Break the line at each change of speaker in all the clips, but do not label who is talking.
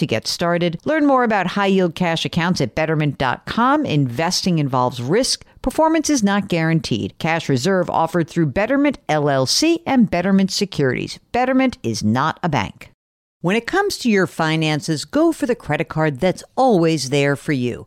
to get started. Learn more about high yield cash accounts at betterment.com. Investing involves risk. Performance is not guaranteed. Cash reserve offered through Betterment LLC and Betterment Securities. Betterment is not a bank. When it comes to your finances, go for the credit card that's always there for you.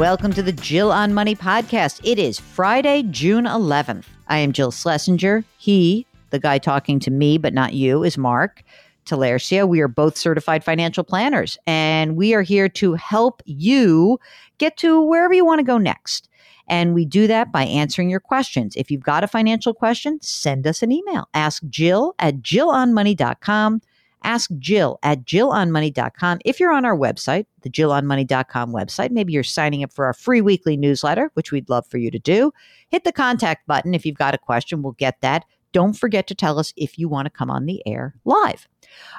Welcome to the Jill on Money podcast. It is Friday, June 11th. I am Jill Schlesinger. He, the guy talking to me, but not you, is Mark Talercia. We are both certified financial planners, and we are here to help you get to wherever you want to go next. And we do that by answering your questions. If you've got a financial question, send us an email. Ask Jill at jillonmoney.com. Ask Jill at jillonmoney.com. If you're on our website, the jillonmoney.com website, maybe you're signing up for our free weekly newsletter, which we'd love for you to do. Hit the contact button if you've got a question. We'll get that. Don't forget to tell us if you want to come on the air live.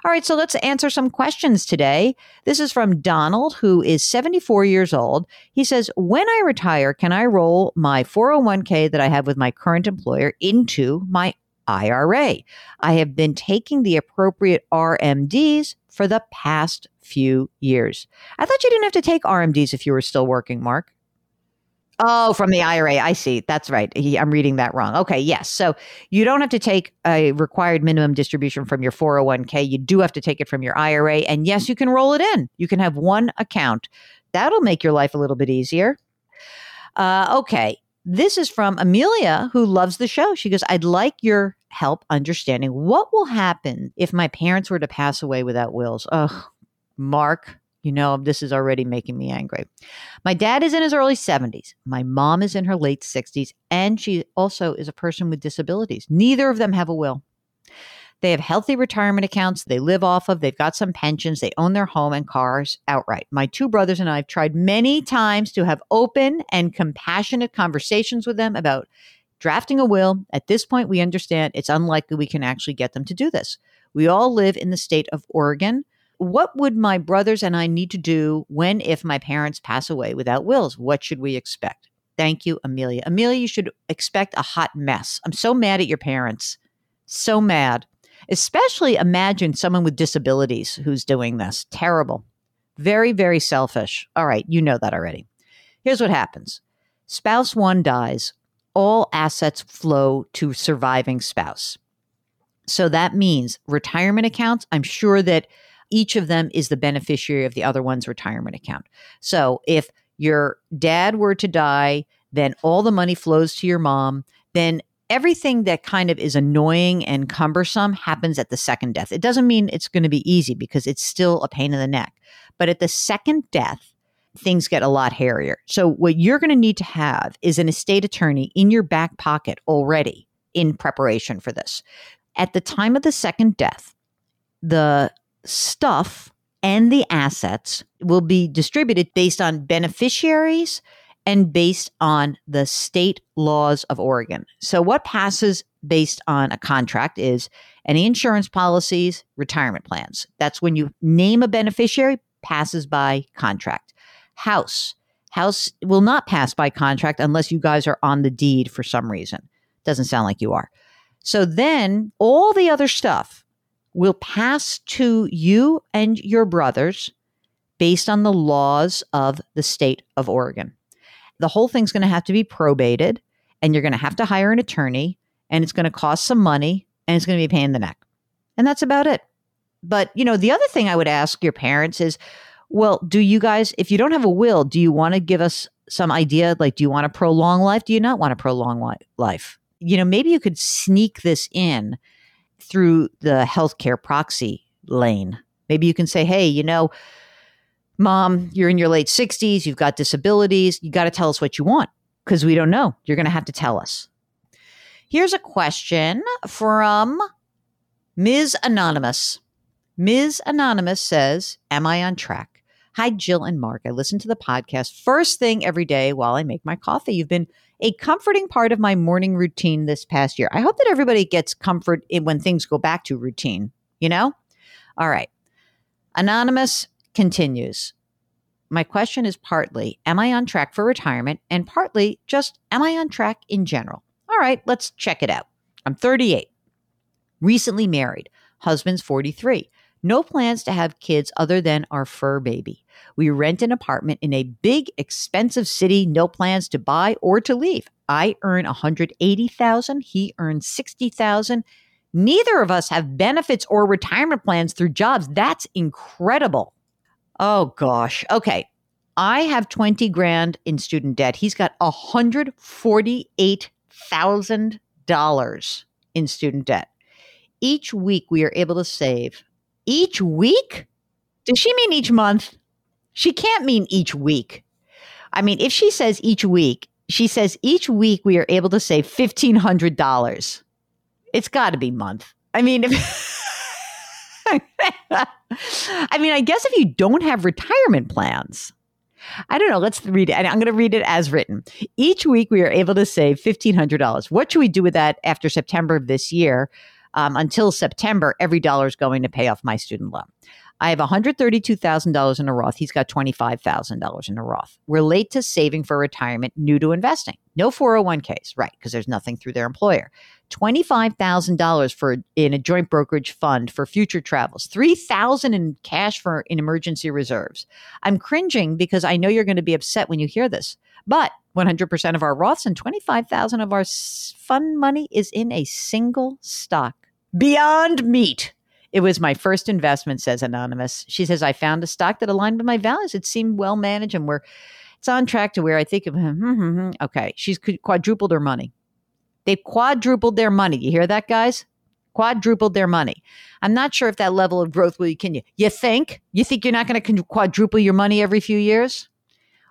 All right, so let's answer some questions today. This is from Donald, who is 74 years old. He says, When I retire, can I roll my 401k that I have with my current employer into my IRA? I have been taking the appropriate RMDs for the past few years. I thought you didn't have to take RMDs if you were still working, Mark. Oh, from the IRA. I see. That's right. I'm reading that wrong. Okay. Yes. So you don't have to take a required minimum distribution from your 401k. You do have to take it from your IRA. And yes, you can roll it in. You can have one account. That'll make your life a little bit easier. Uh, okay. This is from Amelia, who loves the show. She goes, I'd like your help understanding what will happen if my parents were to pass away without wills. Oh, Mark, you know, this is already making me angry. My dad is in his early 70s. My mom is in her late 60s. And she also is a person with disabilities. Neither of them have a will. They have healthy retirement accounts they live off of. They've got some pensions. They own their home and cars outright. My two brothers and I have tried many times to have open and compassionate conversations with them about drafting a will. At this point, we understand it's unlikely we can actually get them to do this. We all live in the state of Oregon what would my brothers and I need to do when, if my parents pass away without wills? What should we expect? Thank you, Amelia. Amelia, you should expect a hot mess. I'm so mad at your parents. So mad. Especially imagine someone with disabilities who's doing this. Terrible. Very, very selfish. All right, you know that already. Here's what happens spouse one dies, all assets flow to surviving spouse. So that means retirement accounts. I'm sure that each of them is the beneficiary of the other one's retirement account. So if your dad were to die, then all the money flows to your mom. Then everything that kind of is annoying and cumbersome happens at the second death. It doesn't mean it's going to be easy because it's still a pain in the neck. But at the second death, things get a lot hairier. So, what you're going to need to have is an estate attorney in your back pocket already in preparation for this. At the time of the second death, the stuff and the assets will be distributed based on beneficiaries and based on the state laws of Oregon. So, what passes based on a contract is any insurance policies, retirement plans. That's when you name a beneficiary, passes by contract. House. House will not pass by contract unless you guys are on the deed for some reason. Doesn't sound like you are. So then all the other stuff will pass to you and your brothers based on the laws of the state of Oregon. The whole thing's going to have to be probated, and you're going to have to hire an attorney, and it's going to cost some money, and it's going to be a pain in the neck. And that's about it. But, you know, the other thing I would ask your parents is, well, do you guys, if you don't have a will, do you want to give us some idea? Like, do you want to prolong life? Do you not want to prolong life? You know, maybe you could sneak this in through the healthcare proxy lane. Maybe you can say, hey, you know, mom, you're in your late 60s, you've got disabilities, you got to tell us what you want because we don't know. You're going to have to tell us. Here's a question from Ms. Anonymous. Ms. Anonymous says, Am I on track? Hi, Jill and Mark. I listen to the podcast first thing every day while I make my coffee. You've been a comforting part of my morning routine this past year. I hope that everybody gets comfort when things go back to routine, you know? All right. Anonymous continues. My question is partly, am I on track for retirement? And partly, just, am I on track in general? All right, let's check it out. I'm 38, recently married, husband's 43. No plans to have kids other than our fur baby. We rent an apartment in a big, expensive city, no plans to buy or to leave. I earn 180,000, he earns 60,000. Neither of us have benefits or retirement plans through jobs. That's incredible. Oh gosh. Okay. I have 20 grand in student debt. He's got $148,000 in student debt. Each week we are able to save each week? Does she mean each month? She can't mean each week. I mean, if she says each week, she says each week we are able to save $1,500. It's got to be month. I mean, if. I mean, I guess if you don't have retirement plans, I don't know. Let's read it. I'm going to read it as written. Each week, we are able to save $1,500. What should we do with that after September of this year? um, until September, every dollar is going to pay off my student loan. I have $132,000 in a Roth. He's got $25,000 in a Roth. We're late to saving for retirement, new to investing. No 401ks, right, because there's nothing through their employer. $25,000 for in a joint brokerage fund for future travels. 3000 in cash for in emergency reserves. I'm cringing because I know you're going to be upset when you hear this. But 100% of our Roths and 25,000 of our fund money is in a single stock. Beyond Meat. It was my first investment, says Anonymous. She says, I found a stock that aligned with my values. It seemed well managed and we're, it's on track to where I think of, hmm, hmm, hmm, okay, she's quadrupled her money. They've quadrupled their money. You hear that, guys? Quadrupled their money. I'm not sure if that level of growth will can you. You think? You think you're not going to quadruple your money every few years?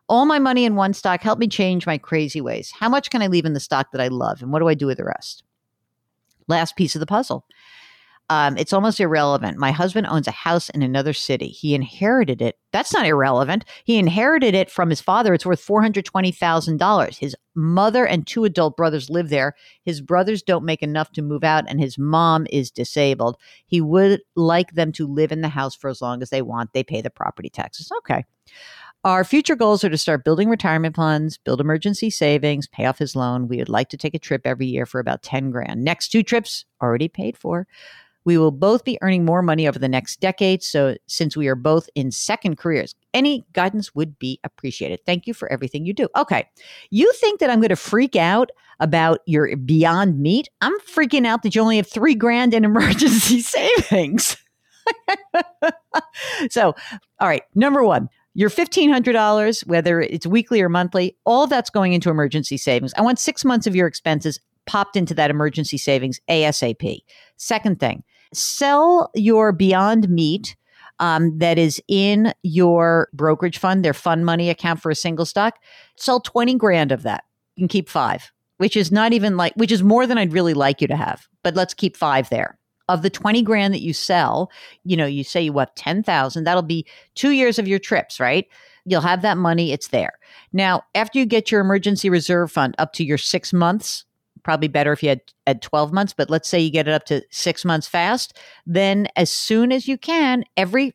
All my money in one stock help me change my crazy ways. How much can I leave in the stock that I love? And what do I do with the rest? Last piece of the puzzle. Um, it's almost irrelevant. My husband owns a house in another city. He inherited it. That's not irrelevant. He inherited it from his father. It's worth $420,000. His mother and two adult brothers live there. His brothers don't make enough to move out, and his mom is disabled. He would like them to live in the house for as long as they want. They pay the property taxes. Okay. Our future goals are to start building retirement funds, build emergency savings, pay off his loan. We would like to take a trip every year for about 10 grand. Next two trips already paid for. We will both be earning more money over the next decade. So, since we are both in second careers, any guidance would be appreciated. Thank you for everything you do. Okay. You think that I'm going to freak out about your Beyond Meat? I'm freaking out that you only have three grand in emergency savings. so, all right. Number one, your $1,500, whether it's weekly or monthly, all that's going into emergency savings. I want six months of your expenses popped into that emergency savings ASAP. Second thing, sell your Beyond Meat um, that is in your brokerage fund, their fund money account for a single stock. Sell 20 grand of that. You can keep five, which is not even like, which is more than I'd really like you to have, but let's keep five there of the 20 grand that you sell, you know, you say you have 10,000, that'll be two years of your trips, right? You'll have that money, it's there. Now, after you get your emergency reserve fund up to your six months, probably better if you had at 12 months, but let's say you get it up to six months fast, then as soon as you can, every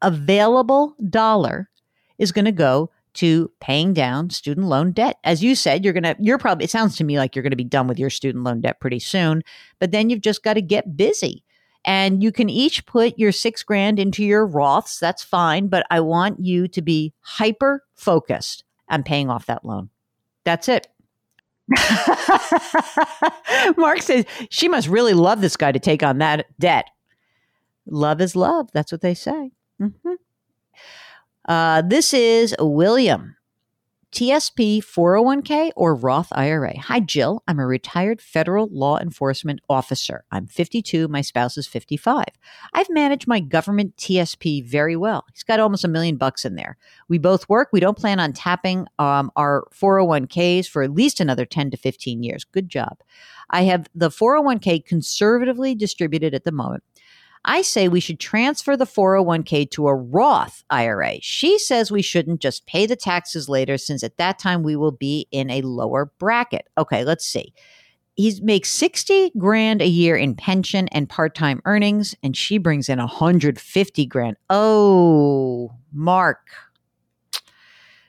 available dollar is going to go to paying down student loan debt. As you said, you're going to, you're probably, it sounds to me like you're going to be done with your student loan debt pretty soon, but then you've just got to get busy. And you can each put your six grand into your Roths. That's fine. But I want you to be hyper focused on paying off that loan. That's it. Mark says she must really love this guy to take on that debt. Love is love. That's what they say. Mm-hmm. Uh, this is William. TSP 401k or Roth IRA. Hi, Jill. I'm a retired federal law enforcement officer. I'm 52. My spouse is 55. I've managed my government TSP very well. He's got almost a million bucks in there. We both work. We don't plan on tapping um, our 401ks for at least another 10 to 15 years. Good job. I have the 401k conservatively distributed at the moment. I say we should transfer the 401k to a Roth IRA. She says we shouldn't just pay the taxes later since at that time we will be in a lower bracket. Okay, let's see. He makes 60 grand a year in pension and part-time earnings and she brings in 150 grand. Oh, Mark.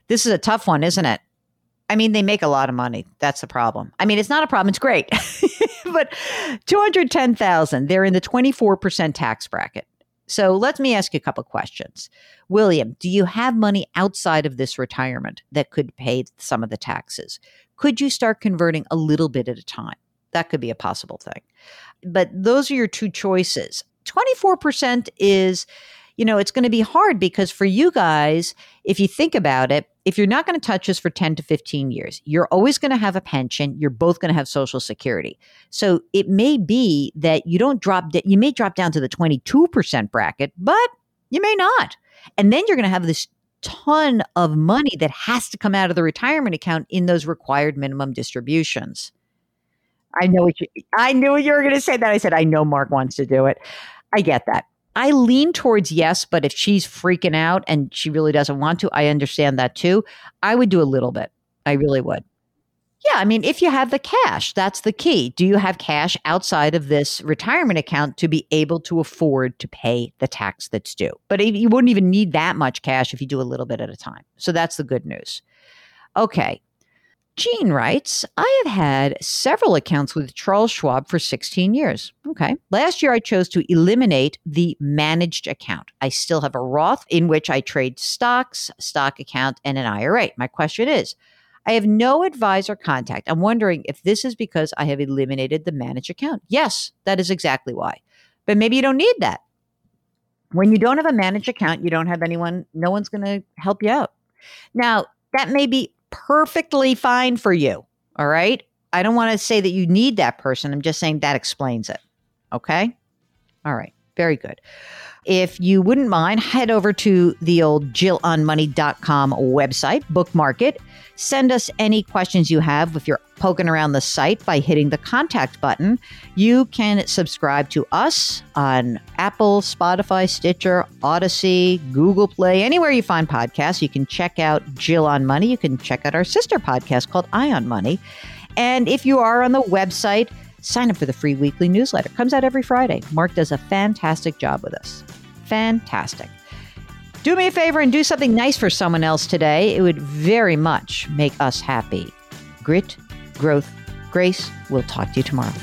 This is a tough one, isn't it? I mean, they make a lot of money. That's the problem. I mean, it's not a problem. It's great. but 210,000, they're in the 24% tax bracket. So let me ask you a couple questions. William, do you have money outside of this retirement that could pay some of the taxes? Could you start converting a little bit at a time? That could be a possible thing. But those are your two choices. 24% is, you know, it's going to be hard because for you guys, if you think about it, if you're not going to touch this for 10 to 15 years, you're always going to have a pension. You're both going to have Social Security. So it may be that you don't drop, you may drop down to the 22% bracket, but you may not. And then you're going to have this ton of money that has to come out of the retirement account in those required minimum distributions. I know what you, I knew you were going to say that. I said, I know Mark wants to do it. I get that. I lean towards yes, but if she's freaking out and she really doesn't want to, I understand that too. I would do a little bit. I really would. Yeah, I mean, if you have the cash, that's the key. Do you have cash outside of this retirement account to be able to afford to pay the tax that's due? But you wouldn't even need that much cash if you do a little bit at a time. So that's the good news. Okay, Jean writes, I have had several accounts with Charles Schwab for 16 years. Okay. Last year, I chose to eliminate the managed account. I still have a Roth in which I trade stocks, stock account, and an IRA. My question is I have no advisor contact. I'm wondering if this is because I have eliminated the managed account. Yes, that is exactly why. But maybe you don't need that. When you don't have a managed account, you don't have anyone, no one's going to help you out. Now, that may be perfectly fine for you. All right. I don't want to say that you need that person. I'm just saying that explains it. Okay. All right. Very good. If you wouldn't mind, head over to the old jillonmoney.com website, bookmark it. Send us any questions you have if you're poking around the site by hitting the contact button. You can subscribe to us on Apple, Spotify, Stitcher, Odyssey, Google Play, anywhere you find podcasts. You can check out Jill on Money. You can check out our sister podcast called Eye on Money. And if you are on the website, sign up for the free weekly newsletter. Comes out every Friday. Mark does a fantastic job with us. Fantastic. Do me a favor and do something nice for someone else today. It would very much make us happy. Grit, growth, grace. We'll talk to you tomorrow.